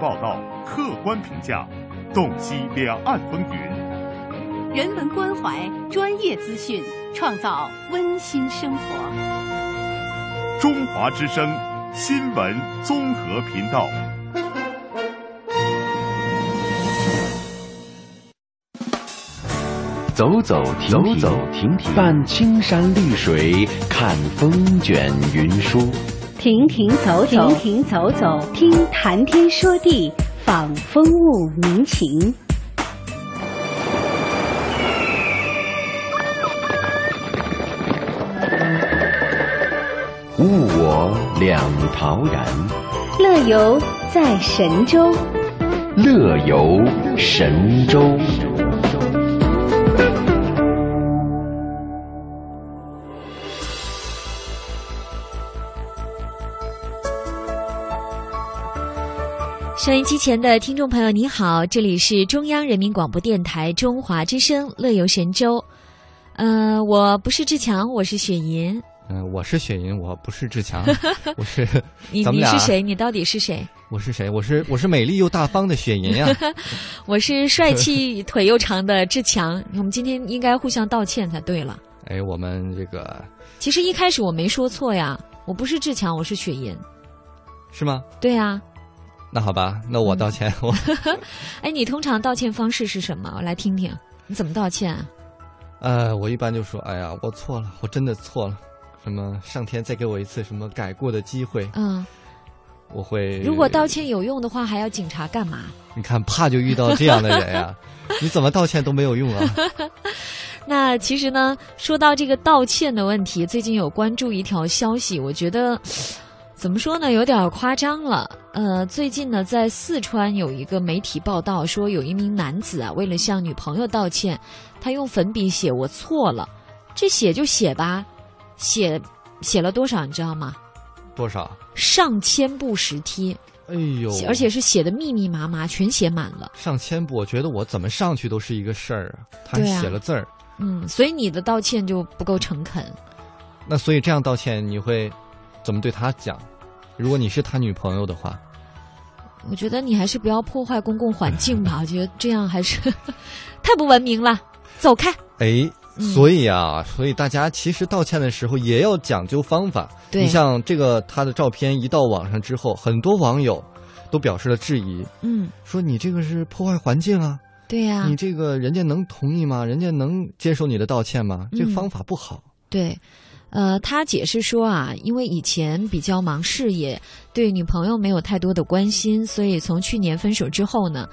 报道，客观评价，洞悉两岸风云，人文关怀，专业资讯，创造温馨生活。中华之声新闻综合频道。走走停停，走走停停，伴青山绿水，看风卷云舒。停停走走，停停走走，听谈天说地，访风物民情。物我两陶然，乐游在神州。乐游神州。收音机前的听众朋友，你好，这里是中央人民广播电台中华之声乐游神州。呃，我不是志强，我是雪银。嗯，我是雪银，我不是志强，我是你你是谁？你到底是谁？我是谁？我是我是美丽又大方的雪银呀。我是帅气腿又长的志强。我们今天应该互相道歉才对了。哎，我们这个其实一开始我没说错呀，我不是志强，我是雪银，是吗？对呀。那好吧，那我道歉。我，哎，你通常道歉方式是什么？我来听听，你怎么道歉？呃，我一般就说，哎呀，我错了，我真的错了，什么上天再给我一次什么改过的机会。嗯，我会。如果道歉有用的话，还要警察干嘛？你看，怕就遇到这样的人呀，你怎么道歉都没有用啊。那其实呢，说到这个道歉的问题，最近有关注一条消息，我觉得。怎么说呢？有点夸张了。呃，最近呢，在四川有一个媒体报道说，有一名男子啊，为了向女朋友道歉，他用粉笔写“我错了”，这写就写吧，写写了多少你知道吗？多少？上千部十贴。哎呦！而且是写的密密麻麻，全写满了。上千部，我觉得我怎么上去都是一个事儿啊。他写了字儿。嗯，所以你的道歉就不够诚恳。那所以这样道歉你会？怎么对他讲？如果你是他女朋友的话，我觉得你还是不要破坏公共环境吧。我觉得这样还是 太不文明了。走开！哎，所以啊，所以大家其实道歉的时候也要讲究方法。你像这个他的照片一到网上之后，很多网友都表示了质疑。嗯，说你这个是破坏环境啊？对呀，你这个人家能同意吗？人家能接受你的道歉吗？这个方法不好。对。呃，他解释说啊，因为以前比较忙事业，对女朋友没有太多的关心，所以从去年分手之后呢，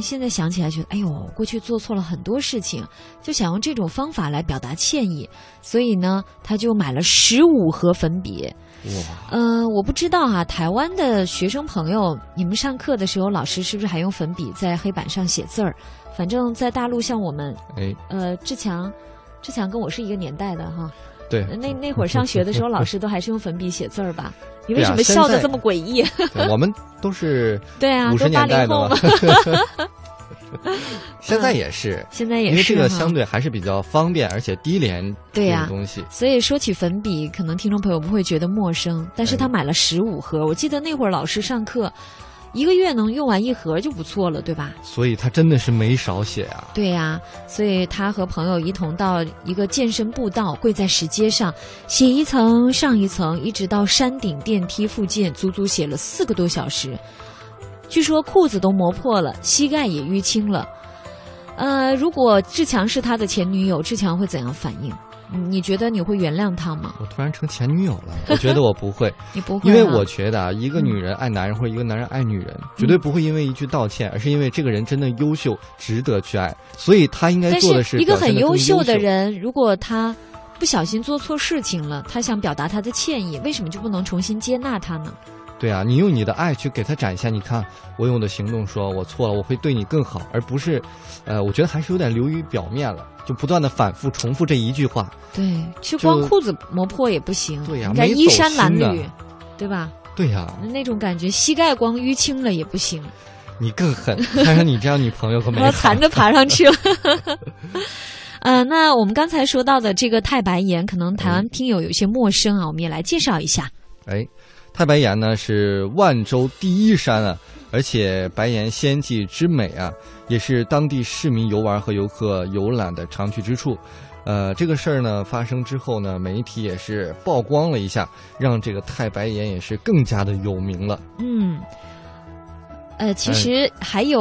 现在想起来觉得，哎呦，过去做错了很多事情，就想用这种方法来表达歉意，所以呢，他就买了十五盒粉笔。哇！呃，我不知道啊，台湾的学生朋友，你们上课的时候，老师是不是还用粉笔在黑板上写字儿？反正，在大陆，像我们，哎，呃，志强，志强跟我是一个年代的哈。对，那那会儿上学的时候，老师都还是用粉笔写字儿吧？你为什么笑的这么诡异？我们都是 对啊，五十年代的嘛。现在也是，现在也是，因为这个相对还是比较方便，而且低廉对呀东西。所以说起粉笔，可能听众朋友不会觉得陌生，但是他买了十五盒。我记得那会儿老师上课。一个月能用完一盒就不错了，对吧？所以他真的是没少写啊。对呀，所以他和朋友一同到一个健身步道，跪在石阶上，写一层上一层，一直到山顶电梯附近，足足写了四个多小时。据说裤子都磨破了，膝盖也淤青了。呃，如果志强是他的前女友，志强会怎样反应？你觉得你会原谅他吗？我突然成前女友了，我觉得我不会。你不会，因为我觉得啊，一个女人爱男人或者一个男人爱女人，绝对不会因为一句道歉，而是因为这个人真的优秀，值得去爱。所以他应该做的是一个很优秀的人，如果他不小心做错事情了，他想表达他的歉意，为什么就不能重新接纳他呢？对啊，你用你的爱去给他展现，你看我用我的行动说我错了，我会对你更好，而不是，呃，我觉得还是有点流于表面了，就不断的反复重复这一句话。对，就光裤子磨破也不行，对呀，应该衣衫褴褛，对吧？对呀，那种感觉，膝盖光淤青了也不行。你更狠，看看你这样女朋友可没。我残着爬上去了。呃，那我们刚才说到的这个太白岩，可能台湾听友有些陌生啊，我们也来介绍一下。哎。太白岩呢是万州第一山啊，而且白岩仙迹之美啊，也是当地市民游玩和游客游览的常去之处。呃，这个事儿呢发生之后呢，媒体也是曝光了一下，让这个太白岩也是更加的有名了。嗯，呃，其实还有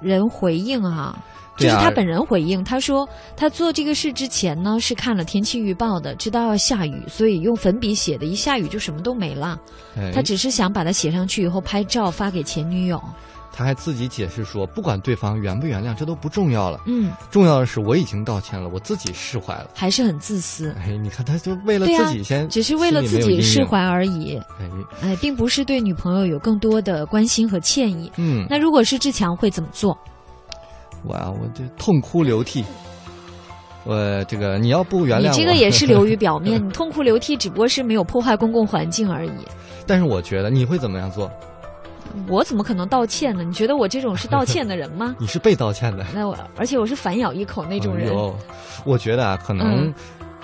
人回应啊，就是他本人回应，他说他做这个事之前呢是看了天气预报的，知道要下雨，所以用粉笔写的，一下雨就什么都没了。哎他只是想把它写上去以后拍照发给前女友。他还自己解释说，不管对方原不原谅，这都不重要了，嗯，重要的是我已经道歉了，我自己释怀了。还是很自私。哎，你看，他就为了自己先，只是为了自己释怀。而已，哎，哎，并不是对女朋友有更多的关心和歉意。嗯，那如果是志强会怎么做？哇，我这痛哭流涕。我这个你要不原谅我，你这个也是流于表面，你痛哭流涕只不过是没有破坏公共环境而已。但是我觉得你会怎么样做？我怎么可能道歉呢？你觉得我这种是道歉的人吗？你是被道歉的那我，而且我是反咬一口那种人。哎呦我觉得啊，可能嗯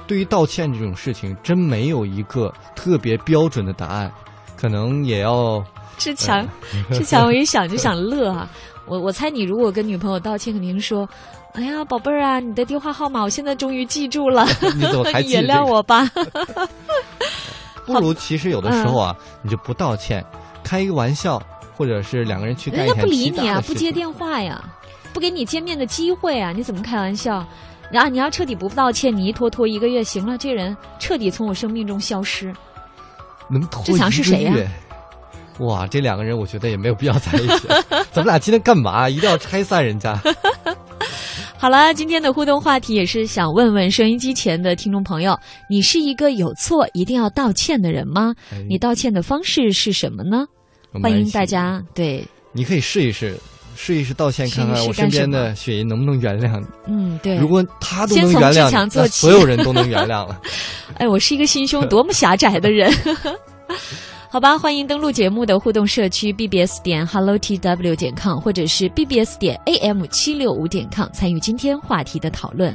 对于道歉这种事情，真没有一个特别标准的答案，可能也要志强，志强，我一想就想乐啊！我我猜你如果跟女朋友道歉，肯定是说：“哎呀，宝贝儿啊，你的电话号码我现在终于记住了，你怎么 还你原谅我吧。不如其实有的时候啊，嗯你就不道歉，开一个玩笑，或者是两个人去”干一人家不理你啊，不接电话呀，不给你见面的机会啊，你怎么开玩笑？然后你要彻底不道歉，你一拖拖一个月，行了，这人彻底从我生命中消失。能拖志强是谁呀月哇，这两个人我觉得也没有必要在一起。咱们俩今天干嘛？一定要拆散人家？好了，今天的互动话题也是想问问收音机前的听众朋友，你是一个有错一定要道歉的人吗？哎你道歉的方式是什么呢？欢迎大家，对，你可以试一试，试一试道歉，看看我身边的雪姨能不能原谅你。嗯，对。如果他都能原谅所有人都能原谅了。哎，我是一个心胸多么狭窄的人。好吧，欢迎登录节目的互动社区 bbs 点 hello tw 点 com，或者是 bbs 点 am 七六五点 com 参与今天话题的讨论。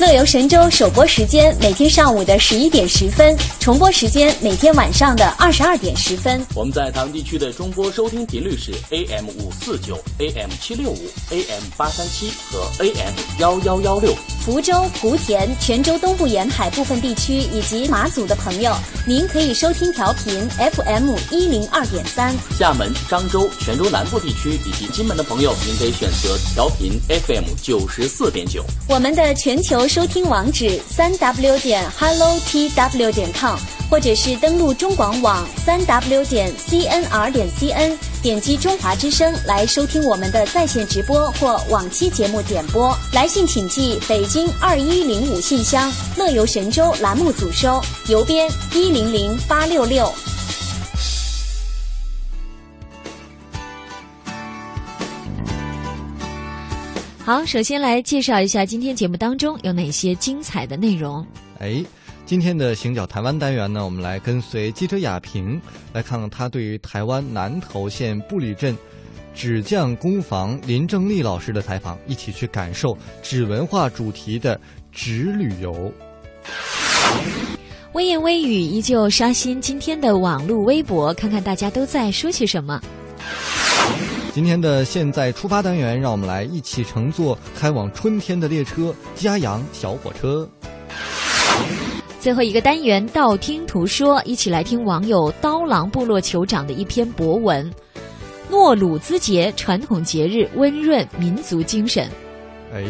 乐游神州首播时间每天上午的十一点十分，重播时间每天晚上的二十二点十分。我们在唐地区的中波收听频率是 AM 五四九、AM 七六五、AM 八三七和 AM 幺幺幺六。福州、莆田、泉州东部沿海部分地区以及马祖的朋友，您可以收听调频 FM 一零二点三。厦门、漳州、泉州南部地区以及金门的朋友，您可以选择调频 FM 九十四点九。我们的全球收听网址三 w 点 hello tw 点 com，或者是登录中广网三 w 点 cnr 点 cn，点击中华之声来收听我们的在线直播或往期节目点播。来信请寄北京二一零五信箱，乐游神州栏目组收，邮编一零零八六六。好，首先来介绍一下今天节目当中有哪些精彩的内容。哎，今天的行脚台湾单元呢，我们来跟随记者雅萍来看看他对于台湾南投县布里镇纸匠工坊林正利老师的采访，一起去感受纸文化主题的纸旅游。微言微语依旧刷新今天的网络微博，看看大家都在说些什么。今天的现在出发单元，让我们来一起乘坐开往春天的列车——嘉阳小火车。最后一个单元道听途说，一起来听网友刀郎部落酋长的一篇博文：诺鲁兹节传统节日，温润民族精神。哎，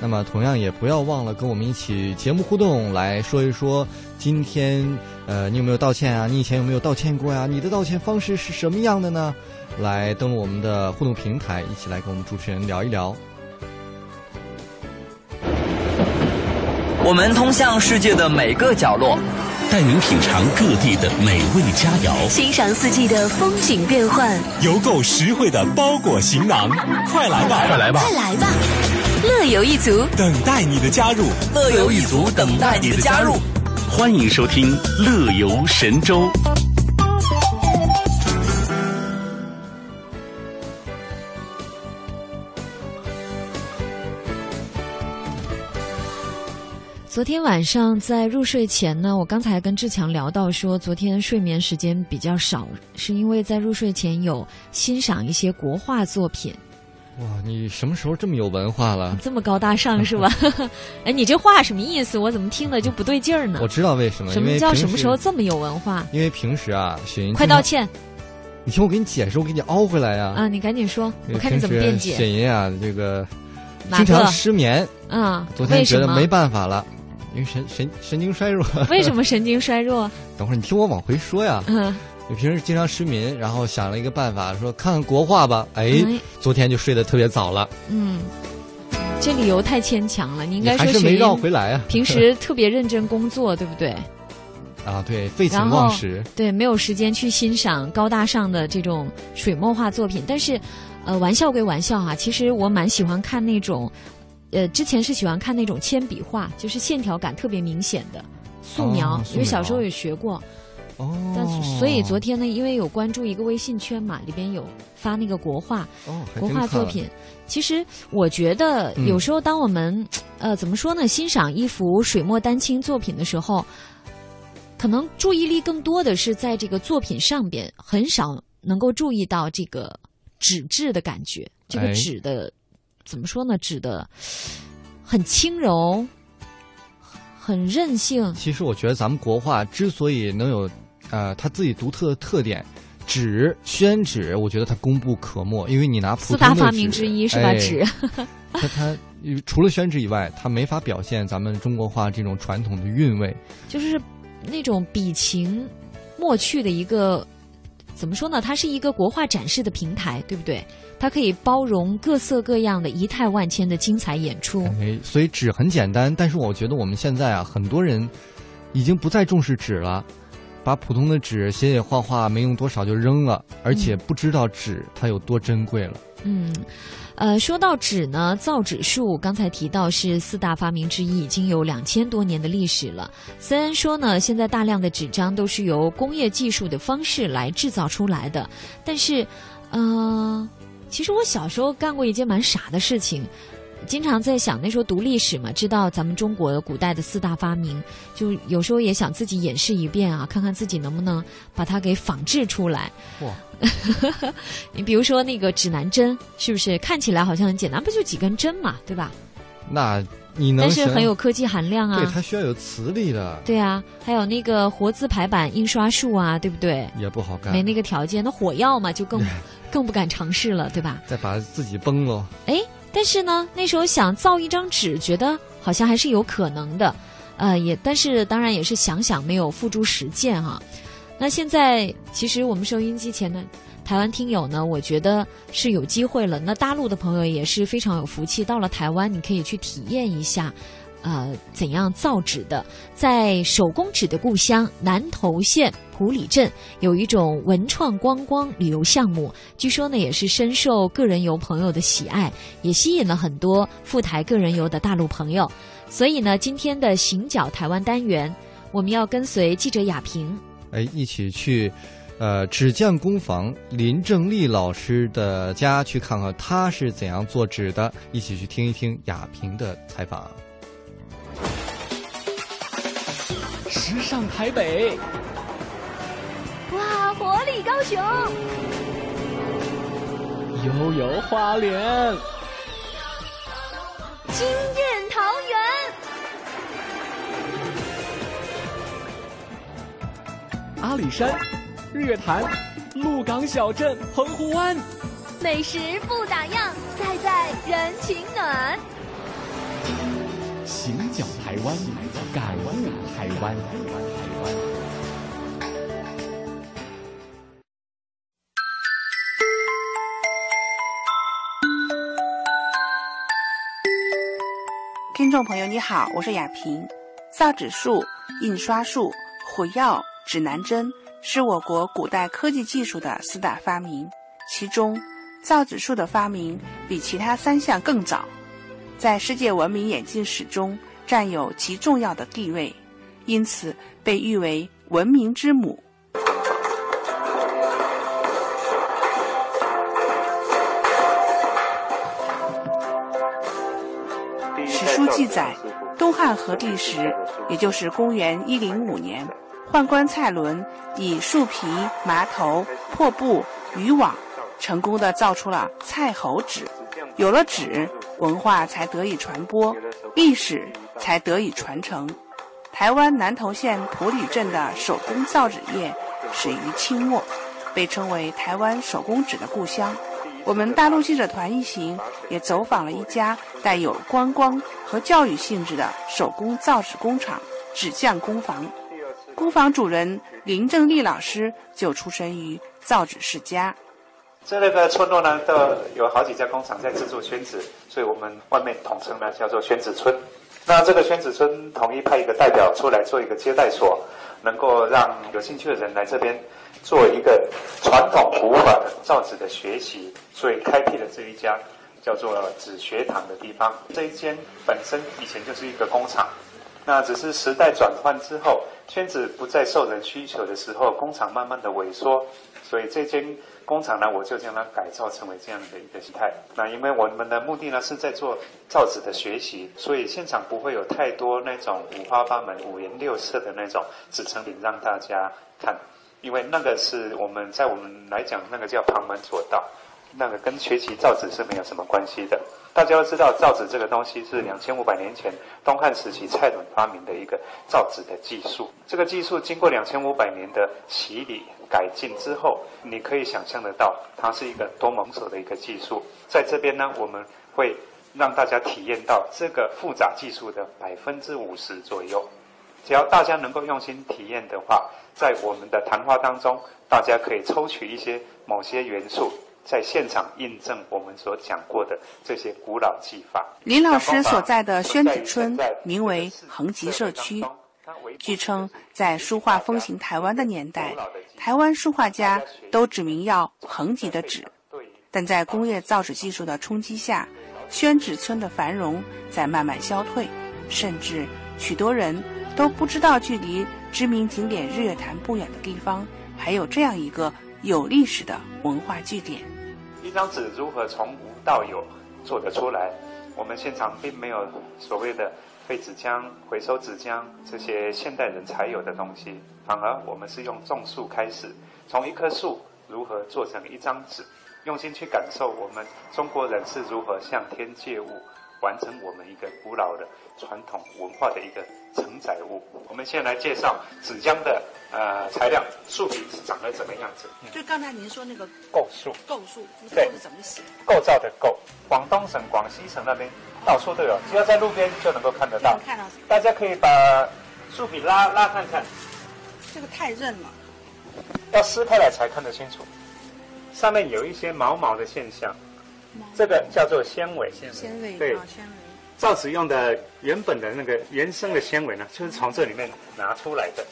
那么同样也不要忘了跟我们一起节目互动，来说一说今天呃你有没有道歉啊？你以前有没有道歉过呀、你的道歉方式是什么样的呢？来登录我们的互动平台，一起来跟我们主持人聊一聊。我们通向世界的每个角落，带您品尝各地的美味佳肴，欣赏四季的风景变幻，邮购实惠的包裹行囊，快来吧，快来吧，快来吧！乐游一族，等待你的加入。乐游一族等待你的加入。欢迎收听《乐游神州》。昨天晚上在入睡前呢，我刚才跟志强聊到说，昨天睡眠时间比较少，是因为在入睡前有欣赏一些国画作品。哇，你什么时候这么有文化了？这么高大上是吧？哎，你这话什么意思？我怎么听的就不对劲儿呢？我知道为什么。什么叫什么时候这么有文化？因为平时啊，雪莹快道歉。你听我给你解释，我给你凹回来呀。啊，你赶紧说，我看你怎么辩解。雪莹啊，这个经常失眠。啊，昨天觉得没办法了，因为神神神经衰弱。为什么神经衰弱？等会儿你听我往回说呀。嗯。你平时经常失眠，然后想了一个办法，说看看国画吧。哎，昨天就睡得特别早了。嗯，这理由太牵强了。你应该说是没绕回来啊。平时特别认真工作，对不对？啊，对，废寝忘食。对，没有时间去欣赏高大上的这种水墨画作品。但是，呃，玩笑归玩笑哈，其实我蛮喜欢看那种，呃，之前是喜欢看那种铅笔画，就是线条感特别明显的素描，因为小时候有学过。哦，但所以昨天呢，因为有关注一个微信圈嘛，里边有发那个国画，国画作品。其实我觉得有时候当我们呃怎么说呢，欣赏一幅水墨丹青作品的时候，可能注意力更多的是在这个作品上边，很少能够注意到这个纸质的感觉。这个纸的怎么说呢？纸的很轻柔，很任性。其实我觉得咱们国画之所以能有。呃，它自己独特的特点，纸宣纸，我觉得它功不可没。因为你拿四大发明之一是吧？纸，它它除了宣纸以外，它没法表现咱们中国画这种传统的韵味，就是那种笔情墨趣的一个，怎么说呢？它是一个国画展示的平台，对不对？它可以包容各色各样的仪态万千的精彩演出。哎，所以纸很简单，但是我觉得我们现在啊，很多人已经不再重视纸了。把普通的纸写写画画没用多少就扔了，而且不知道纸它有多珍贵了。嗯，呃，说到纸呢，造纸术刚才提到是四大发明之一，已经有两千多年的历史了。虽然说呢，现在大量的纸张都是由工业技术的方式来制造出来的，但是，呃，其实我小时候干过一件蛮傻的事情。经常在想那时候读历史嘛，知道咱们中国古代的四大发明，就有时候也想自己演示一遍啊，看看自己能不能把它给仿制出来。哇！你比如说那个指南针，是不是看起来好像很简单，不就几根针嘛，对吧？那你能？但是很有科技含量啊。对，它需要有磁力的。对啊，还有那个活字排版印刷术啊，对不对？也不好干。没那个条件，那火药嘛，就更 更不敢尝试了，对吧？再把自己崩了。哎。但是呢，那时候想造一张纸，觉得好像还是有可能的，呃，也但是当然也是想想没有付诸实践哈。那现在其实我们收音机前的台湾听友呢，我觉得是有机会了。那大陆的朋友也是非常有福气，到了台湾你可以去体验一下。呃，怎样造纸的？在手工纸的故乡南投县埔里镇，有一种文创观光旅游项目，据说呢也是深受个人游朋友的喜爱，也吸引了很多赴台个人游的大陆朋友。所以呢，今天的行脚台湾单元，我们要跟随记者雅萍，哎，一起去，呃，纸匠工坊林正利老师的家去看看他是怎样做纸的，一起去听一听雅萍的采访。时尚台北，哇，活力高雄，悠悠花莲，惊艳桃园，阿里山，日月潭，鹿港小镇，澎湖湾，美食不打烊，赛在人情暖。行脚台湾，感悟台湾。听众朋友，你好，我是雅萍。造纸术、印刷术、火药、指南针是我国古代科技技术的四大发明，其中造纸术的发明比其他三项更早。在世界文明演进史中占有极重要的地位，因此被誉为文明之母。记载，东汉和帝时，也就是公元一零五年，宦官蔡伦以树皮、麻头、破布、渔网，成功的造出了蔡侯纸。有了纸，文化才得以传播，历史才得以传承。台湾南投县埔里镇的手工造纸业始于清末，被称为台湾手工纸的故乡。我们大陆记者团一行也走访了一家带有观光和教育性质的手工造纸工厂——纸匠工坊。工坊主人林正利老师就出身于造纸世家。这那个村落呢，都有好几家工厂在制作宣纸，所以我们外面统称呢叫做宣纸村。那这个宣纸村统一派一个代表出来做一个接待所，能够让有兴趣的人来这边做一个传统古法的造纸的学习，所以开辟了这一家叫做纸学堂的地方。这一间本身以前就是一个工厂，那只是时代转换之后，圈子不再受人需求的时候，工厂慢慢的萎缩，所以这间。工厂呢，我就将它改造成为这样的一个形态。那因为我们的目的呢是在做造纸的学习，所以现场不会有太多那种五花八门、五颜六色的那种纸成品让大家看，因为那个是我们在我们来讲，那个叫旁门左道，那个跟学习造纸是没有什么关系的。大家都知道，造纸这个东西是两千五百年前东汉时期蔡伦发明的一个造纸的技术。这个技术经过两千五百年的洗礼改进之后，你可以想象得到，它是一个多蒙手的一个技术。在这边呢，我们会让大家体验到这个复杂技术的百分之五十左右。只要大家能够用心体验的话，在我们的谈话当中，大家可以抽取一些某些元素。在现场印证我们所讲过的这些古老技法。林老师所在的宣纸村名为恒吉社区。据称，在书画风行台湾的年代，台湾书画家都指名要恒吉的纸。但在工业造纸技术的冲击下，宣纸村的繁荣在慢慢消退，甚至许多人都不知道，距离知名景点日月潭不远的地方，还有这样一个有历史的文化据点。一张纸如何从无到有做得出来？我们现场并没有所谓的废纸浆、回收纸浆这些现代人才有的东西，反而我们是用种树开始，从一棵树如何做成一张纸，用心去感受我们中国人是如何向天借物。完成我们一个古老的传统文化的一个承载物。我们先来介绍纸浆的呃材料，树皮是长得怎么样子？就刚才您说那个构树，构树，对，是怎么写？构造的构，广东省、广西省那边到处都有，只要在路边就能够看得到。看到。大家可以把树皮拉拉看看。这个太韧了，要撕开来才看得清楚。上面有一些毛毛的现象。这个叫做纤维，纤维对，纤维。造纸用的原本的那个原生的纤维呢，就是从这里面拿出来的。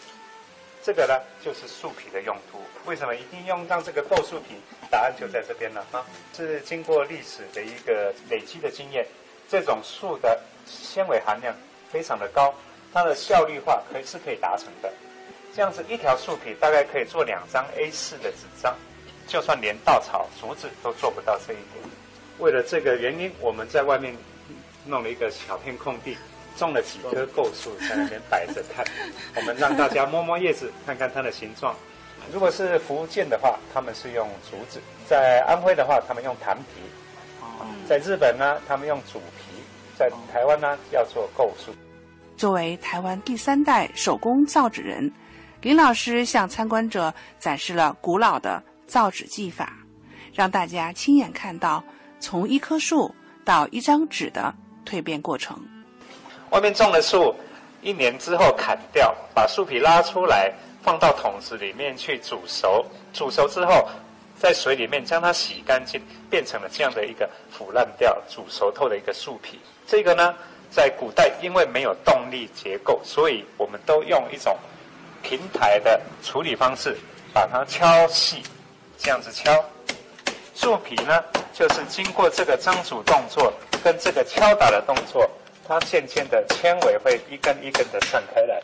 这个呢，就是树皮的用途。为什么一定用上这个构树皮？答案就在这边了啊！是经过历史的一个累积的经验，这种树的纤维含量非常的高，它的效率化可以是可以达成的。这样子一条树皮大概可以做两张 A4 的纸张，就算连稻草、竹子都做不到这一点。为了这个原因，我们在外面弄了一个小片空地，种了几棵构树在那边摆着看。我们让大家摸摸叶子，看看它的形状。如果是福建的话，他们是用竹子；在安徽的话，他们用檀皮；在日本呢，他们用竹皮；在台湾呢，要做构树。作为台湾第三代手工造纸人，林老师向参观者展示了古老的造纸技法，让大家亲眼看到。从一棵树到一张纸的蜕变过程。外面种的树，一年之后砍掉，把树皮拉出来，放到桶子里面去煮熟。煮熟之后，在水里面将它洗干净，变成了这样的一个腐烂掉、煮熟透的一个树皮。这个呢，在古代因为没有动力结构，所以我们都用一种平台的处理方式，把它敲细，这样子敲。树皮呢，就是经过这个蒸煮动作跟这个敲打的动作，它渐渐的纤维会一根一根的散开来。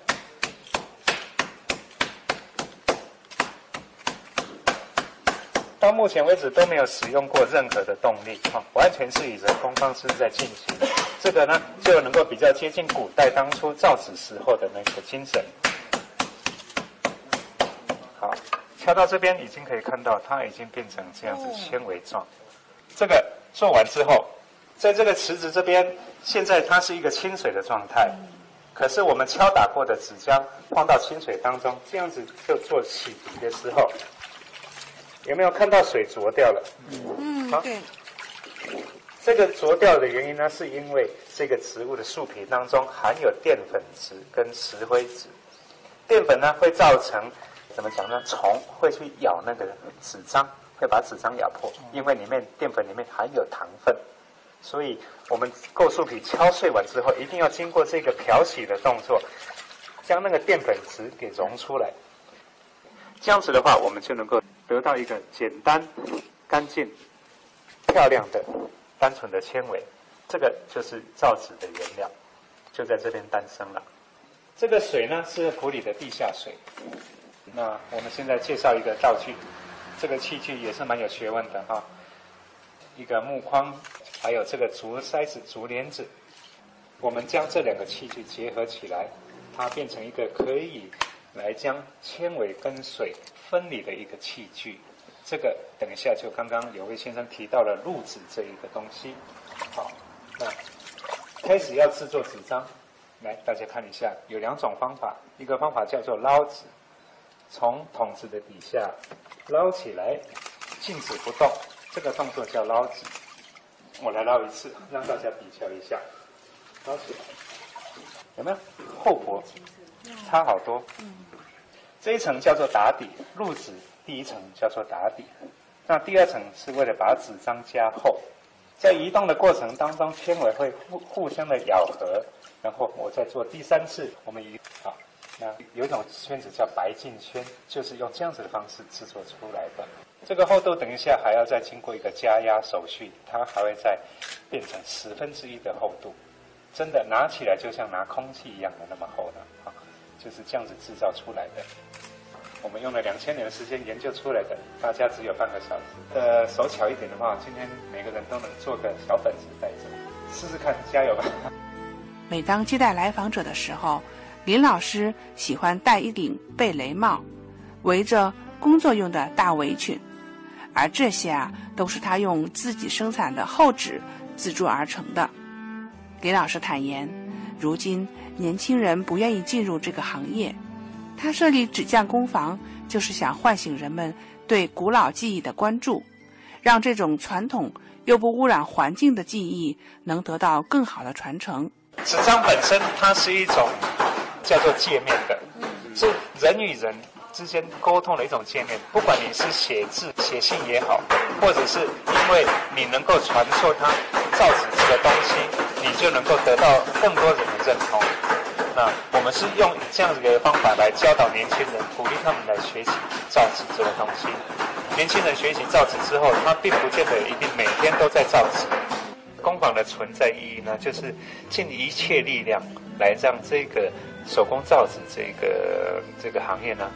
到目前为止都没有使用过任何的动力，哈，完全是以人工方式在进行。这个呢就能够比较接近古代当初造纸时候的那个精神。好，敲到这边已经可以看到，它已经变成这样子纤维状。这个做完之后，在这个池子这边，现在它是一个清水的状态。可是我们敲打过的纸浆放到清水当中，这样子就做洗涤的时候，有没有看到水浊掉了？嗯，好对。这个浊掉的原因呢，是因为这个植物的树皮当中含有淀粉质跟石灰质。淀粉呢会造成怎么讲呢？虫会去咬那个纸张，会把纸张咬破，因为里面淀粉里面含有糖分。所以我们构树皮敲碎完之后，一定要经过这个漂洗的动作，将那个淀粉质给溶出来。这样子的话，我们就能够得到一个简单、干净、漂亮的、单纯的纤维。这个就是造纸的原料，就在这边诞生了。这个水呢是湖里的地下水。那我们现在介绍一个道具，这个器具也是蛮有学问的哈。一个木框，还有这个竹筛子、竹帘子，我们将这两个器具结合起来，它变成一个可以来将纤维跟水分离的一个器具。这个等一下就刚刚有位先生提到了露纸这一个东西。好，那开始要制作纸张，来大家看一下，有两种方法，一个方法叫做捞纸，从桶子的底下捞起来，静止不动。这个动作叫捞纸，我来捞一次，让大家比较一下，捞起来，有没有？厚薄差好多？这一层叫做打底，露纸第一层叫做打底，那第二层是为了把纸张加厚，在移动的过程当中，纤维会互互相的咬合，然后我再做第三次，我们移。好，那有一种圈子叫白净圈，就是用这样子的方式制作出来的。这个厚度等一下还要再经过一个加压手续，它还会再变成十分之一的厚度，真的拿起来就像拿空气一样的那么厚的啊，就是这样子制造出来的。我们用了两千年的时间研究出来的，大家只有半个小时。呃，手巧一点的话，今天每个人都能做个小本子带着，试试看，加油吧！每当接待来访者的时候，林老师喜欢戴一顶贝雷帽，围着工作用的大围裙。而这些啊，都是他用自己生产的厚纸制作而成的。李老师坦言，如今年轻人不愿意进入这个行业，他设立纸匠工坊，就是想唤醒人们对古老技艺的关注，让这种传统又不污染环境的技艺能得到更好的传承。纸张本身它是一种叫做界面的，是人与人。之间沟通的一种界面，不管你是写字、写信也好，或者是因为你能够传授他造纸这个东西，你就能够得到更多人的认同。那我们是用这样子的方法来教导年轻人，鼓励他们来学习造纸这个东西。年轻人学习造纸之后，他并不见得一定每天都在造纸。工坊的存在意义呢，就是尽一切力量来让这个手工造纸这个这个行业呢。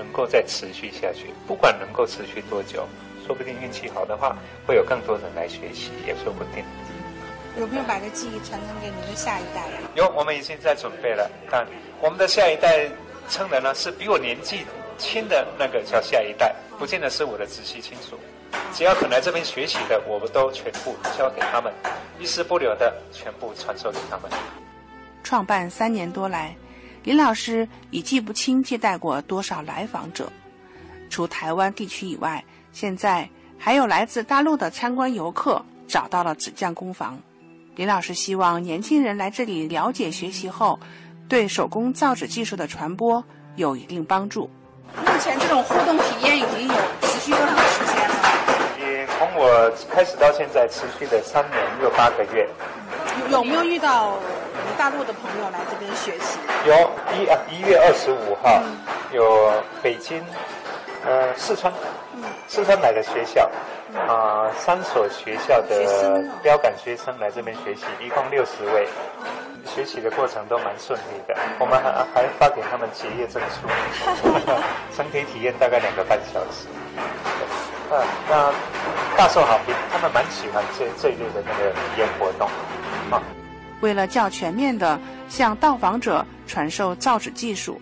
能够再持续下去，不管能够持续多久，说不定运气好的话，会有更多人来学习，也说不定。有没有把这技艺传承给您的下一代呀？有，我们已经在准备了。但我们的下一代称的呢，是比我年纪轻的那个叫下一代，不见得是我的直系亲属。只要肯来这边学习的，我们都全部交给他们，一丝不留的全部传授给他们。创办三年多来。林老师已记不清接待过多少来访者，除台湾地区以外，现在还有来自大陆的参观游客找到了纸匠工坊。林老师希望年轻人来这里了解学习后，对手工造纸技术的传播有一定帮助。目前这种互动体验已经有持续多长时间了？也从我开始到现在，持续的三年又八个月。有没有遇到？大陆的朋友来这边学习，有一啊一月二十五号，有北京，呃四川，四川来的学校，啊三所学校的标杆学生来这边学习，一共六十位，学习的过程都蛮顺利的。我们还还发给他们结业证书，整体体验大概两个半小时，啊那大受好评，他们蛮喜欢这这一类的那个体验活动，啊。为了较全面地向到访者传授造纸技术，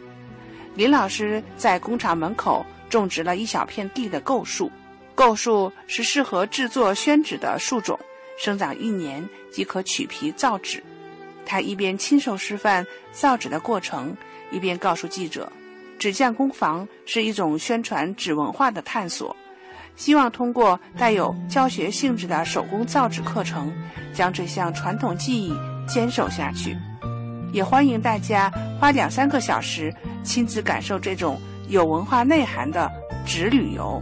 林老师在工厂门口种植了一小片地的构树。构树是适合制作宣纸的树种，生长一年即可取皮造纸。他一边亲手示范造纸的过程，一边告诉记者：“纸匠工坊是一种宣传纸文化的探索，希望通过带有教学性质的手工造纸课程，将这项传统技艺坚守下去。也欢迎大家花两三个小时亲自感受这种有文化内涵的纸旅游。”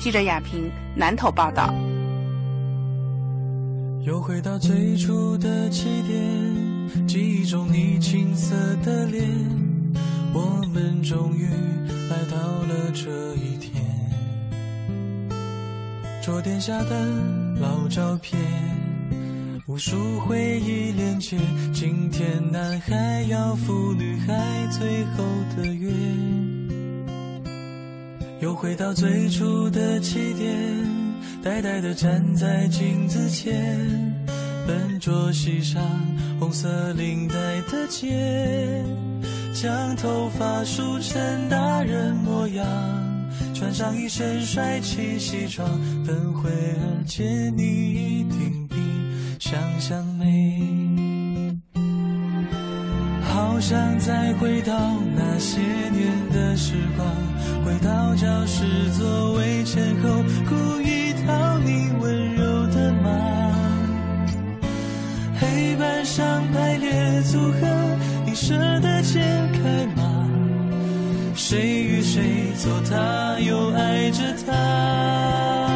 记者亚平南头报道。又回到最初的起点，记忆中你青涩的脸，我们终于来到了这一天。桌垫下的老照片，无数回忆连接，今天男孩要赴女孩最后的约。又回到最初的起点，呆呆地站在镜子前，笨拙系上红色领带的结，将头发梳成大人模样，穿上一身帅气西装，奔回而见你一定比想象美。好想再回到那些年的时光，回到教室座位前后，故意讨你温柔的骂。黑板上排列组合，你舍得解开吗？谁与谁走，他又爱着他。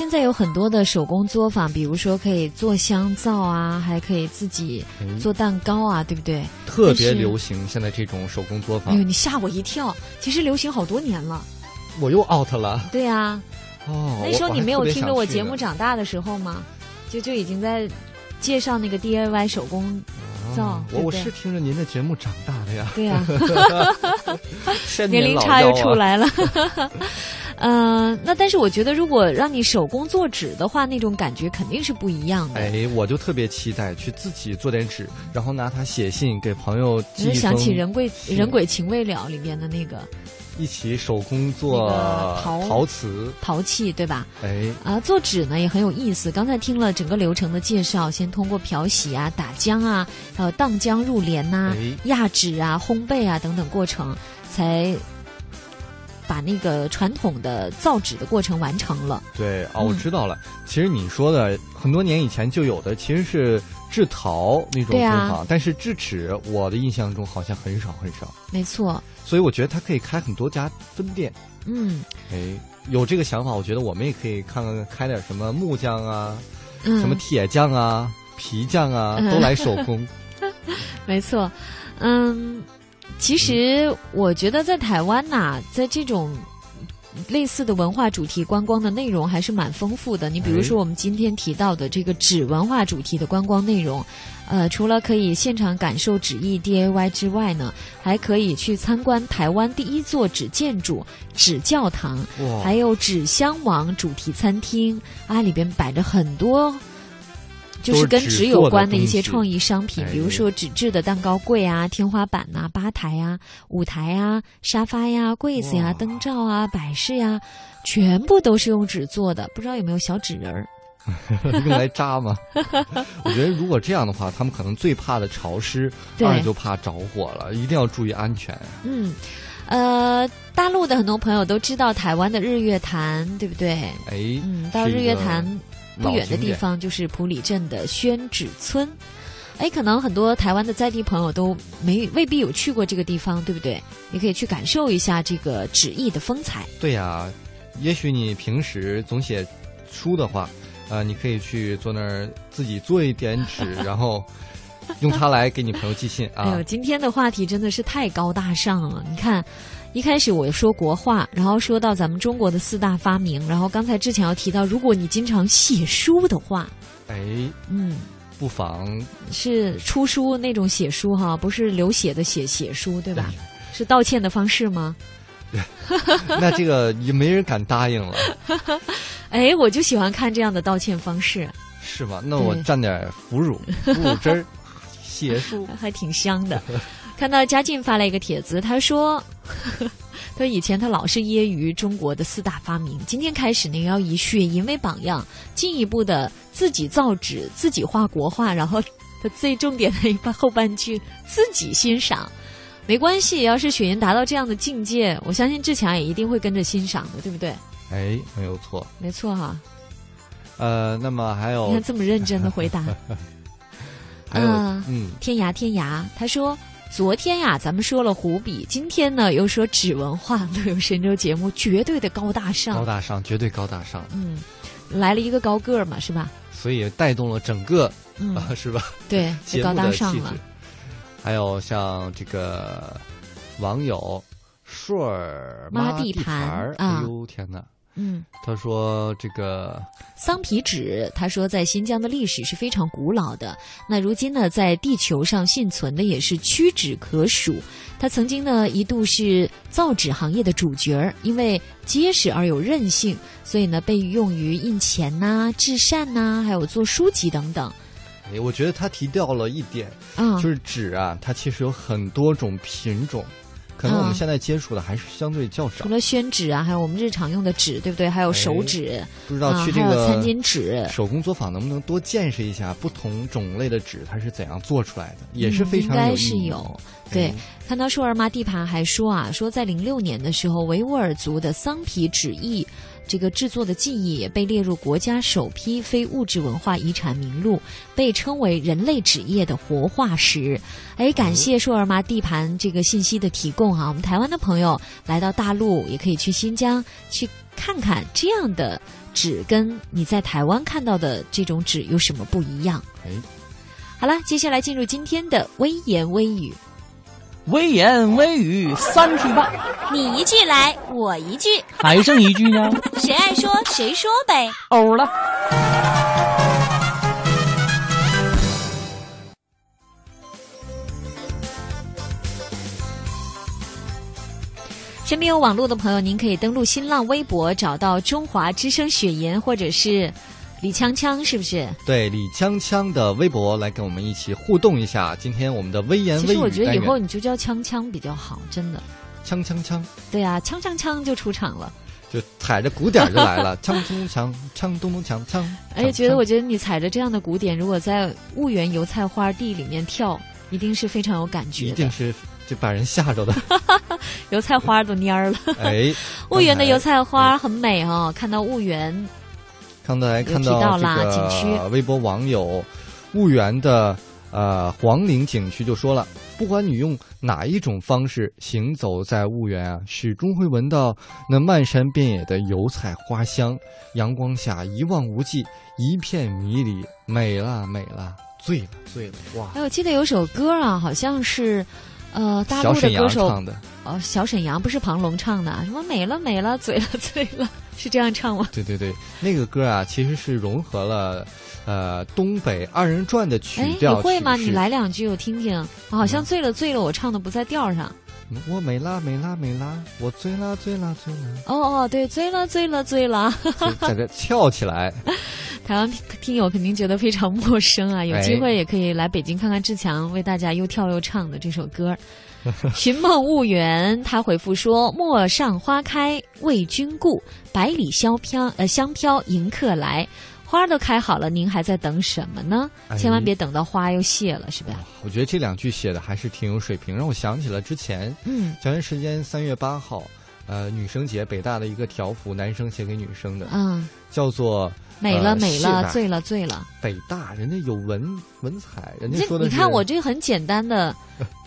现在有很多的手工作坊，比如说可以做香皂啊，还可以自己做蛋糕啊，对不对？特别流行现在这种手工作坊。哎呦，你吓我一跳！其实流行好多年了。我又 out 了。对呀。哦。那时候你没有听着我节目长大的时候吗？就就已经在介绍那个 DIY 手工皂。我我是听着您的节目长大的呀。对呀。年龄差又出来了。嗯，那但是我觉得，如果让你手工做纸的话，那种感觉肯定是不一样的。哎，我就特别期待去自己做点纸，然后拿它写信给朋友寄一想起《人鬼人鬼情未了》里面的那个，一起手工做陶陶瓷陶器，对吧？哎，啊，做纸呢也很有意思。刚才听了整个流程的介绍，先通过漂洗啊、打浆啊、还有荡浆入帘呐、压纸啊、烘焙啊等等过程，才。把那个传统的造纸的过程完成了。对哦，我知道了。其实你说的很多年以前就有的，其实是制陶那种工坊，但是制纸，我的印象中好像很少很少。没错。所以我觉得它可以开很多家分店。嗯。哎，有这个想法，我觉得我们也可以看看开点什么木匠啊，什么铁匠啊、皮匠啊，都来手工。没错，嗯。其实我觉得在台湾呐，在这种类似的文化主题观光的内容还是蛮丰富的。你比如说我们今天提到的这个纸文化主题的观光内容，呃，除了可以现场感受纸艺 DIY 之外呢，还可以去参观台湾第一座纸建筑——纸教堂，还有纸箱王主题餐厅啊，里边摆着很多。就是跟纸有关的一些创意商品，比如说纸质的蛋糕柜啊、天花板呐、吧台啊、舞台啊、沙发呀、柜子呀、灯罩啊、摆饰呀，全部都是用纸做的。不知道有没有小纸人儿？用来扎吗？我觉得如果这样的话，他们可能最怕的潮湿，对二就怕着火了，一定要注意安全。嗯，呃，大陆的很多朋友都知道台湾的日月潭，对不对？哎，嗯，到日月潭不远的地方就是普里镇的宣纸村。哎，可能很多台湾的在地朋友都没未必有去过这个地方，对不对？你可以去感受一下这个纸艺的风采。对呀、也许你平时总写书的话，呃，你可以去坐那儿自己做一点纸，然后用它来给你朋友寄信啊哎呦，。今天的话题真的是太高大上了。你看，一开始我说国画，然后说到咱们中国的四大发明，然后刚才之前要提到，如果你经常写书的话，哎，嗯，不妨是出书那种写书哈，不是流血的写写书，对吧？是道歉的方式吗？那这个也没人敢答应了，哎，我就喜欢看这样的道歉方式，是吧？那我蘸点腐乳、腐乳汁儿，写书。还挺香的。看到嘉靖发了一个帖子，他说，他说以前他老是揶揄中国的四大发明，今天开始呢要以雪银为榜样，进一步的自己造纸、自己画国画，然后他最重点的一半后半句自己欣赏。没关系，要是雪银达到这样的境界，我相信志强也一定会跟着欣赏的，对不对？哎，没有错。没错哈、呃，那么还有你看这么认真的回答。还有啊嗯，天涯天涯，他说昨天呀，咱们说了湖笔，今天呢又说纸文化，乐游神州节目绝对的高大上，高大上，绝对高大上，嗯，来了一个高个儿嘛，是吧？所以带动了整个嗯啊，是吧？对，高大上了。。还有像这个网友硕儿妈地地盘儿，啊哎呦天哪！嗯，他说这个桑皮纸，他说在新疆的历史是非常古老的。那如今呢，在地球上幸存的也是屈指可数。他曾经呢一度是造纸行业的主角儿，因为结实而有韧性，所以呢被用于印钱呐、制扇呐、还有做书籍等等。哎，我觉得他提到了一点，嗯就是纸啊，它其实有很多种品种，可能我们嗯现在接触的还是相对较少除。了宣纸啊，还有我们日常用的纸，对不对？还有手纸，不知道啊去这个餐巾纸，手工作坊能不能多见识一下不同种类的纸它是怎样做出来的，也是非常嗯、应该。是有。对，看到舒尔玛地盘还说啊，说在零六年的时候，维吾尔族的桑皮纸艺这个制作的技艺也被列入国家首批非物质文化遗产名录，被称为人类纸业的活化石。哎，感谢硕尔玛地盘这个信息的提供啊，我们台湾的朋友来到大陆也可以去新疆去看看这样的纸，跟你在台湾看到的这种纸有什么不一样？哎，好了，接下来进入今天的微言微语。微言微语三句半，你一句来，我一句，还剩一句呢。谁爱说谁说呗。欧了。身边有网络的朋友，您可以登录新浪微博，找到中华之声雪言，或者是李锵锵，是不是？对李锵锵的微博来跟我们一起互动一下。今天我们的微言其微语实我觉得以后你就叫锵锵比较好，真的。锵锵锵，对啊，锵锵锵就出场了。就踩着鼓点就来了，锵咚咚锵，锵咚咚锵锵。哎，觉得我觉得你踩着这样的鼓点，如果在婺源油菜花地里面跳，一定是非常有感觉的。一定是就把人吓着的。油菜花都蔫儿了。哎，婺源的油菜。菜花很美哦，看到婺源刚才看到这个微博网友婺源的呃黄陵景区就说了，不管你用哪一种方式行走在婺源啊，始终会闻到那漫山遍野的油菜花香，阳光下一望无际，一片迷离，美了美了，醉了醉了，哇！哎，我记得有首歌啊，好像是，呃，大陆的歌手唱的，哦，小沈阳不是庞龙唱的啊，什么美了美了，醉了 醉了，是这样唱吗？对对对，那个歌啊，其实是融合了呃东北二人转的曲哎，你。会吗？你来两句我听听。我好像醉了醉了，我唱的不在调上。我美啦美啦美啦，我醉啦醉啦醉啦，哦哦，对，醉了醉了醉了。就在这跳起来。台湾听友肯定觉得非常陌生啊，有机会也可以来北京看看志强为大家又跳又唱的这首歌。寻梦婺源，他回复说：“陌上花开为君故，百里香飘呃香飘迎客来。花都开好了，您还在等什么呢？哎千万别等到花又谢了，是吧？我觉得这两句写的还是挺有水平，让我想起了之前，嗯，前段时间三月八号，呃，女生节北大的一个条幅，男生写给女生的，嗯，叫做美了呃美了，醉了醉了。北大人家有文文采，人家说的你看我这个很简单的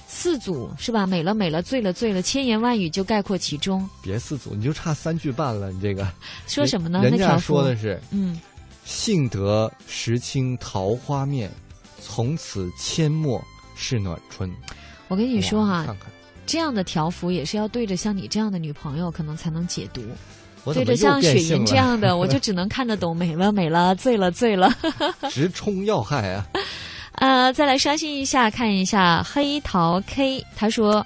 四组是吧？美了美了，醉了醉了，千言万语就概括其中。别四组，你就差三句半了，你这个说什么呢人家那条幅说的是，嗯，幸得时清桃花面，从此阡陌是暖春。我跟你说哈、哇看看这样的条幅也是要对着像你这样的女朋友可能才能解读。我对着像雪莹这样的，我就只能看得懂美了美了，醉了醉了。直冲要害啊！呃，再来刷新一下，看一下黑桃 K，他说。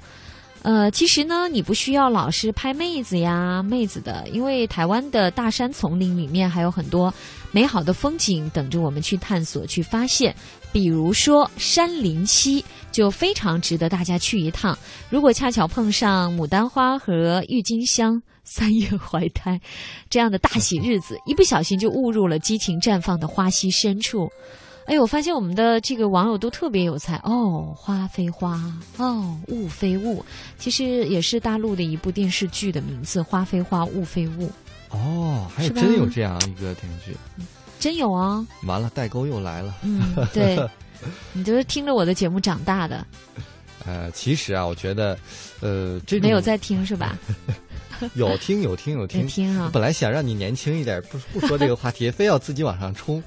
呃，其实呢，你不需要老是拍妹子呀、妹子的，因为台湾的大山丛林里面还有很多美好的风景等着我们去探索、去发现。比如说山林溪，就非常值得大家去一趟。如果恰巧碰上牡丹花和郁金香、三月怀胎这样的大喜日子，一不小心就误入了激情绽放的花溪深处。哎，我发现我们的这个网友都特别有才哦，花非花，哦，雾非雾，其实也是大陆的一部电视剧的名字，《花非花，雾非雾》，哦，还有真有这样一个电视剧，真有啊！完了代沟又来了。嗯，对，你都是听着我的节目长大的，呃，其实啊，我觉得，呃，这没有在听是吧？有听有听有听有听啊本来想让你年轻一点，不不说这个话题，非要自己往上冲。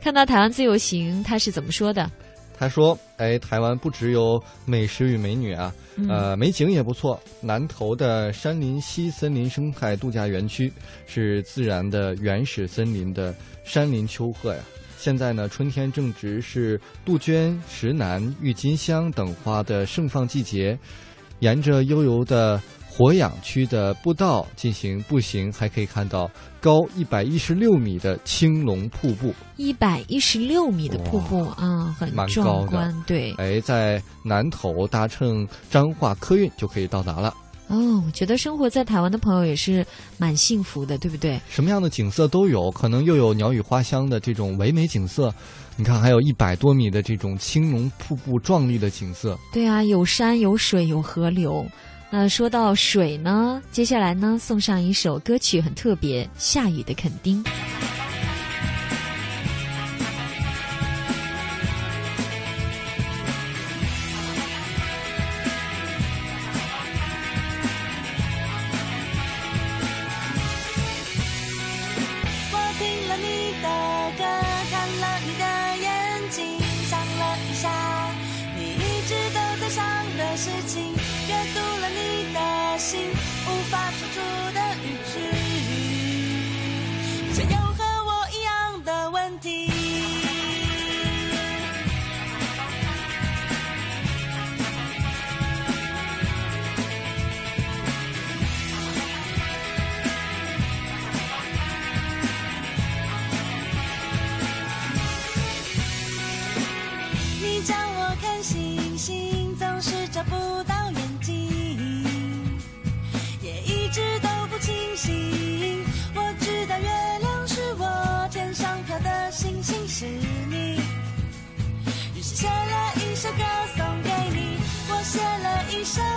看到台湾自由行，他是怎么说的？他说：“哎，台湾不只有美食与美女啊，嗯呃，美景也不错。南投的山林溪森林生态度假园区是自然的原始森林的山林丘壑呀。现在呢，春天正值是杜鹃、石楠、郁金香等花的盛放季节，沿着悠游的火氧区的步道进行步行，还可以看到高一百一十六米的青龙瀑布。”一百一十六米的瀑布啊，很壮观，对。哎，在南头搭乘彰化客运就可以到达了。哦，我觉得生活在台湾的朋友也是蛮幸福的，对不对？什么样的景色都有，可能又有鸟语花香的这种唯美景色，你看还有一百多米的这种青龙瀑布壮丽的景色。对啊，有山有水有河流。那说到水呢，接下来呢送上一首歌曲，很特别，《下雨的垦丁》。了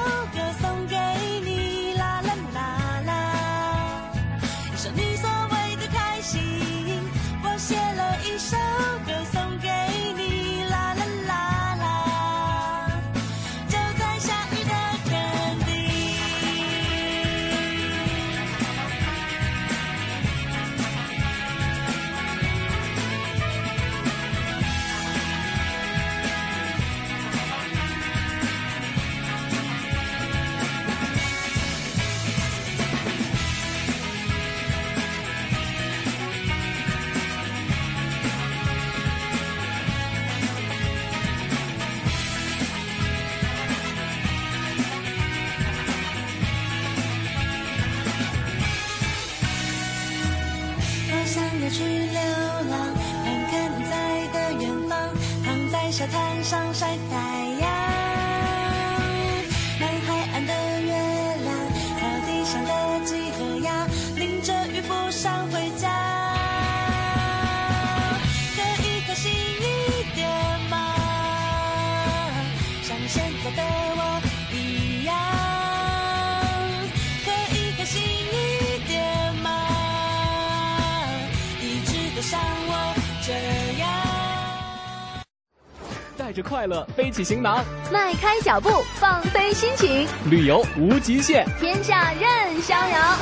快乐背起行囊，迈开脚步，放飞心情，旅游无极限，天下任逍遥。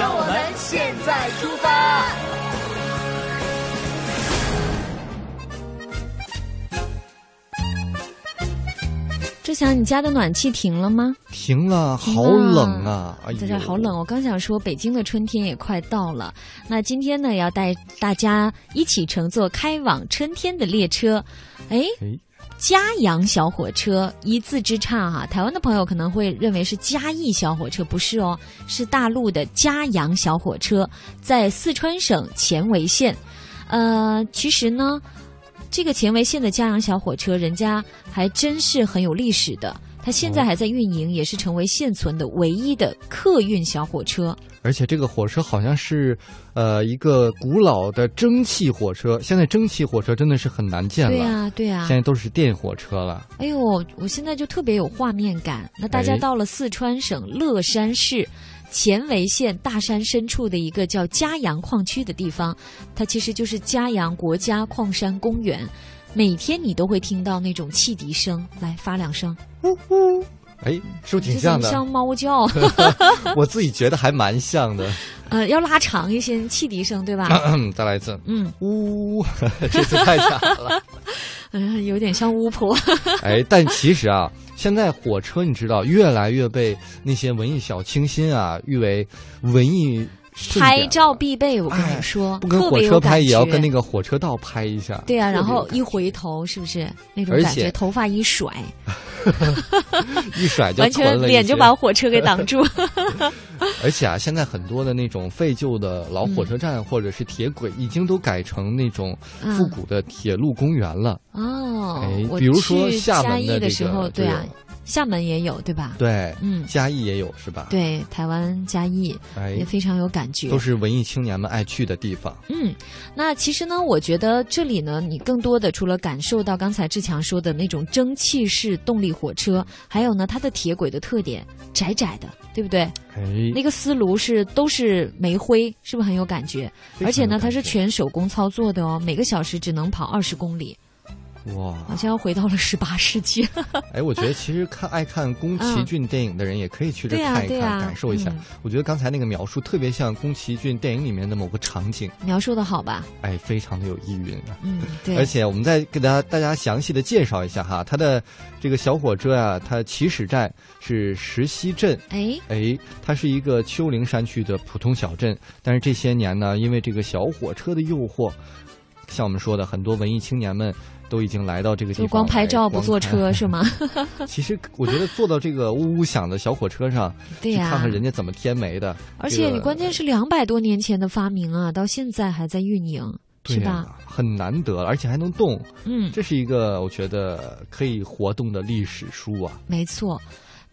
让我们现在出发。志强，你家的暖气停了吗？停了，好冷啊！哎在这呦，好冷。我刚想说，北京的春天也快到了。那今天呢，要带大家一起乘坐开往春天的列车。哎，哎，嘉阳小火车一字之差哈、台湾的朋友可能会认为是嘉义小火车，不是哦，是大陆的嘉阳小火车，在四川省犍为县。呃，其实呢，这个前为县的嘉阳小火车，人家还真是很有历史的。它现在还在运营，也是成为现存的唯一的客运小火车。而且这个火车好像是，呃，一个古老的蒸汽火车。现在蒸汽火车真的是很难见了，对呀、对呀、现在都是电火车了。哎呦，我现在就特别有画面感。那大家哎到了四川省乐山市犍为县大山深处的一个叫嘉阳矿区的地方，它其实就是嘉阳国家矿山公园。每天你都会听到那种汽笛声，来发两声，呜呜，哎，是不是挺像的？像猫叫。我自己觉得还蛮像的。呃，要拉长一些汽笛声，对吧？再来一次，嗯，呜，这次太假了。嗯、有点像巫婆。哎，但其实啊，现在火车你知道越来越被那些文艺小清新啊誉为文艺拍照必备，我跟你说，不跟火车拍，也要跟那个火车道拍一下。对啊，然后一回头，是不是那种感觉？头发一甩，一甩就完全脸就把火车给挡住。而且啊，现在很多的那种废旧的老火车站或者是铁轨，已经都改成那种嗯复古的铁路公园了。哦，哎我比如说去厦嘉义门的时候，对啊厦门也有，对吧？对，嗯嘉义也有是吧？，对，台湾嘉义哎也非常有感觉。都是文艺青年们爱去的地方。嗯，那其实呢，我觉得这里呢，你更多的除了感受到刚才志强说的那种蒸汽式动力火车，还有呢，它的铁轨的特点，窄窄的，对不对？哎，那个丝炉是都是煤灰，是不是很有感觉？而且呢，它是全手工操作的哦，每个小时只能跑二十公里，哇，好像要回到了十八世纪。哎，我觉得其实看爱看宫崎骏电影的人也可以去这看一看，感受一下嗯。我觉得刚才那个描述特别像宫崎骏电影里面的某个场景，描述的好吧？哎，非常的有意蕴啊。嗯，对。而且我们再给大家大家详细的介绍一下哈，它的这个小火车啊，它起始站是石溪镇。哎，哎，它是一个丘陵山区的普通小镇，但是这些年呢，因为这个小火车的诱惑，像我们说的，很多文艺青年们都已经来到这个地方来，就光拍照不坐车是吗？其实我觉得坐到这个呜呜响的小火车上，对呀去看看人家怎么添煤的，而且你关键是两百多年前的发明啊，到现在还在运营，是对呀吧？很难得，而且还能动。嗯，这是一个我觉得可以活动的历史书啊。没错。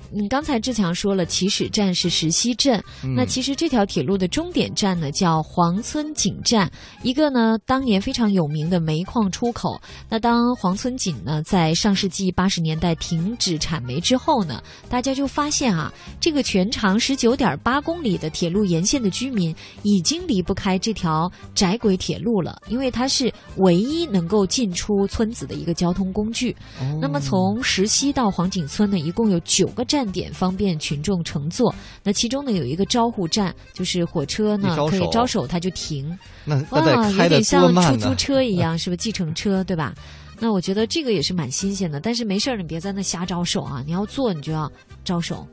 你刚才志强说了，起始站是石溪镇，嗯那其实这条铁路的终点站呢叫黄村井站，一个呢当年非常有名的煤矿出口。那当黄村井呢在上世纪八十年代停止产煤之后呢，大家就发现啊，这个全长十九点八公里的铁路沿线的居民已经离不开这条窄轨铁路了，因为它是唯一能够进出村子的一个交通工具。哦那么从石溪到黄井村呢，一共有九个站点方便群众乘坐。那其中呢有一个招呼站，就是火车呢可以招手它就停。那哇那，得开的多有点像出租？车一样，是不是计程车对吧？那我觉得这个也是蛮新鲜的，但是没事儿，你别在那瞎招手啊！你要坐，你就要招手，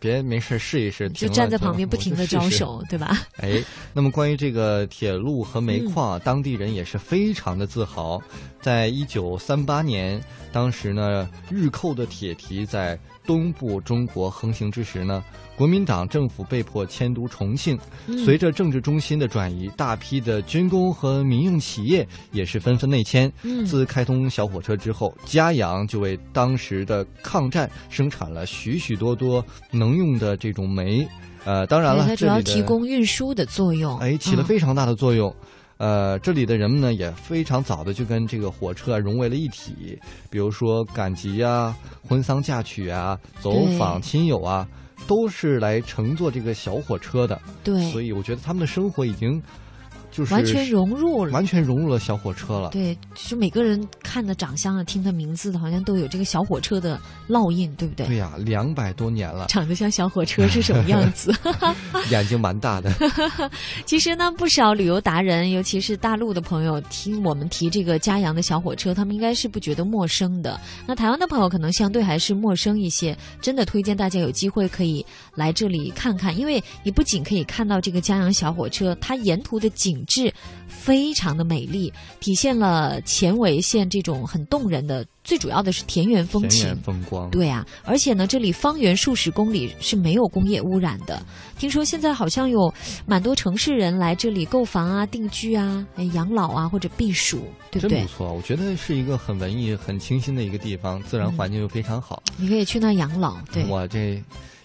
别没事试一试，就站在旁边不停的招。手，对吧？哎，那么关于这个铁路和煤嗯矿啊，当地人也是非常的自豪。在一九三八年，当时呢，日寇的铁蹄在东部中国横行之时呢，国民党政府被迫迁都重庆。嗯随着政治中心的转移，大批的军工和民用企业也是纷纷内迁。嗯自开通小火车之后，嘉阳就为当时的抗战生产了许许多多能用的这种煤。呃，当然了，它主要提供运输的作用，哎，起了嗯非常大的作用。呃，这里的人们呢也非常早的就跟这个火车啊融为了一体，比如说赶集啊、婚丧嫁娶啊、走访亲友啊，都是来乘坐这个小火车的。对所以我觉得他们的生活已经就是完全融入了，完全融入了小火车了。对，就每个人看的长相啊，听的名字，好像都有这个小火车的烙印，对不对？对呀，两百多年了，长得像小火车是什么样子？眼睛蛮大的。其实呢，不少旅游达人，尤其是大陆的朋友，听我们提这个嘉阳的小火车，他们应该是不觉得陌生的。那台湾的朋友可能相对还是陌生一些，真的推荐大家有机会可以来这里看看，因为你不仅可以看到这个嘉阳小火车，它沿途的景致非常的美丽，体现了前为县这种很动人的。最主要的是田园风情，田园风光。对啊，而且呢，这里方圆数十公里是没有工业污染的。听说现在好像有蛮多城市人来这里购房啊、定居啊、养老啊或者避暑，对不对？真不错，我觉得是一个很文艺、很清新的一个地方，自然环境又非常好。你可以去那养老，对。我这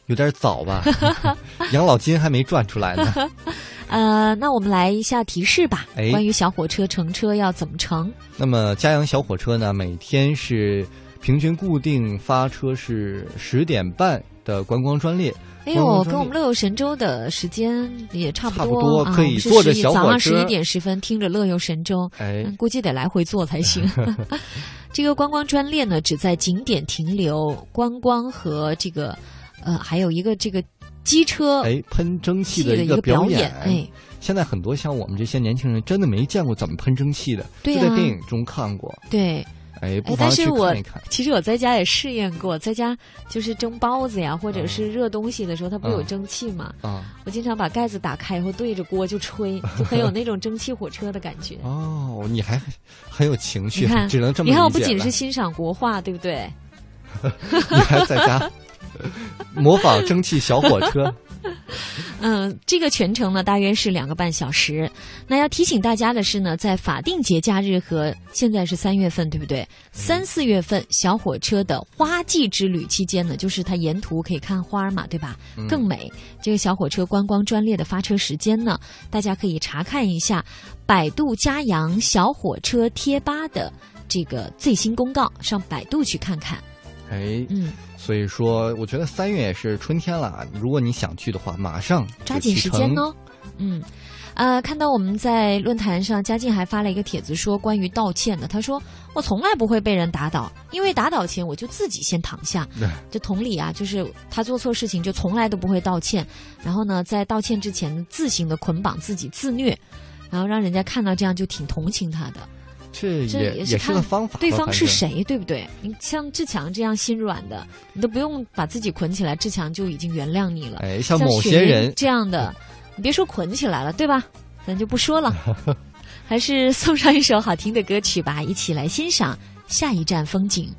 有点早吧，养老金还没赚出来呢。呃，那我们来一下提示吧。哎，关于小火车乘车要怎么乘？那么嘉阳小火车呢，每天是平均固定发车是十点半的观光专列。哎呦，跟我们乐游神州的时间也差不多，差不多可以坐着小火车。早上十一点十分听着乐游神州，哎，估计得来回坐才行。这个观光专列呢，只在景点停留、观光和这个呃，还有一个这个。机车哎，喷蒸汽的一个表演哎，现在很多像我们这些年轻人真的没见过怎么喷蒸汽的，就在电影中看过。对，哎，不妨去看一看。其实我在家也试验过，在家就是蒸包子呀，或者是热东西的时候，它不有蒸汽嘛？啊，我经常把盖子打开以后对着锅就吹，就很有那种蒸汽火车的感觉。哦，你还很有情绪，只能这么你看，我不仅是欣赏国画，对不对？你还在家 模仿蒸汽小火车。嗯，这个全程呢大约是两个半小时。那要提醒大家的是呢，在法定节假日和现在是三月份，对不对？三四月份小火车的花季之旅期间呢，就是它沿途可以看花嘛，对吧？更美。这个小火车观光专列的发车时间呢，大家可以查看一下百度嘉阳小火车贴吧的这个最新公告，上百度去看看。哎，嗯。所以说，我觉得三月也是春天了。如果你想去的话，马上抓紧时间哦。嗯，呃，看到我们在论坛上，嘉靖还发了一个帖子，说关于道歉的。他说：“我从来不会被人打倒，因为打倒前我就自己先躺下。对就同理啊，就是他做错事情就从来都不会道歉，然后呢，在道歉之前自行的捆绑自己自虐，然后让人家看到这样就挺同情他的。”这也也是个方法。对方是谁，对不对？你像志强这样心软的，你都不用把自己捆起来，志强就已经原谅你了。哎，像某些人这样的，你别说捆起来了，对吧？咱就不说了，还是送上一首好听的歌曲吧，一起来欣赏下一站风景。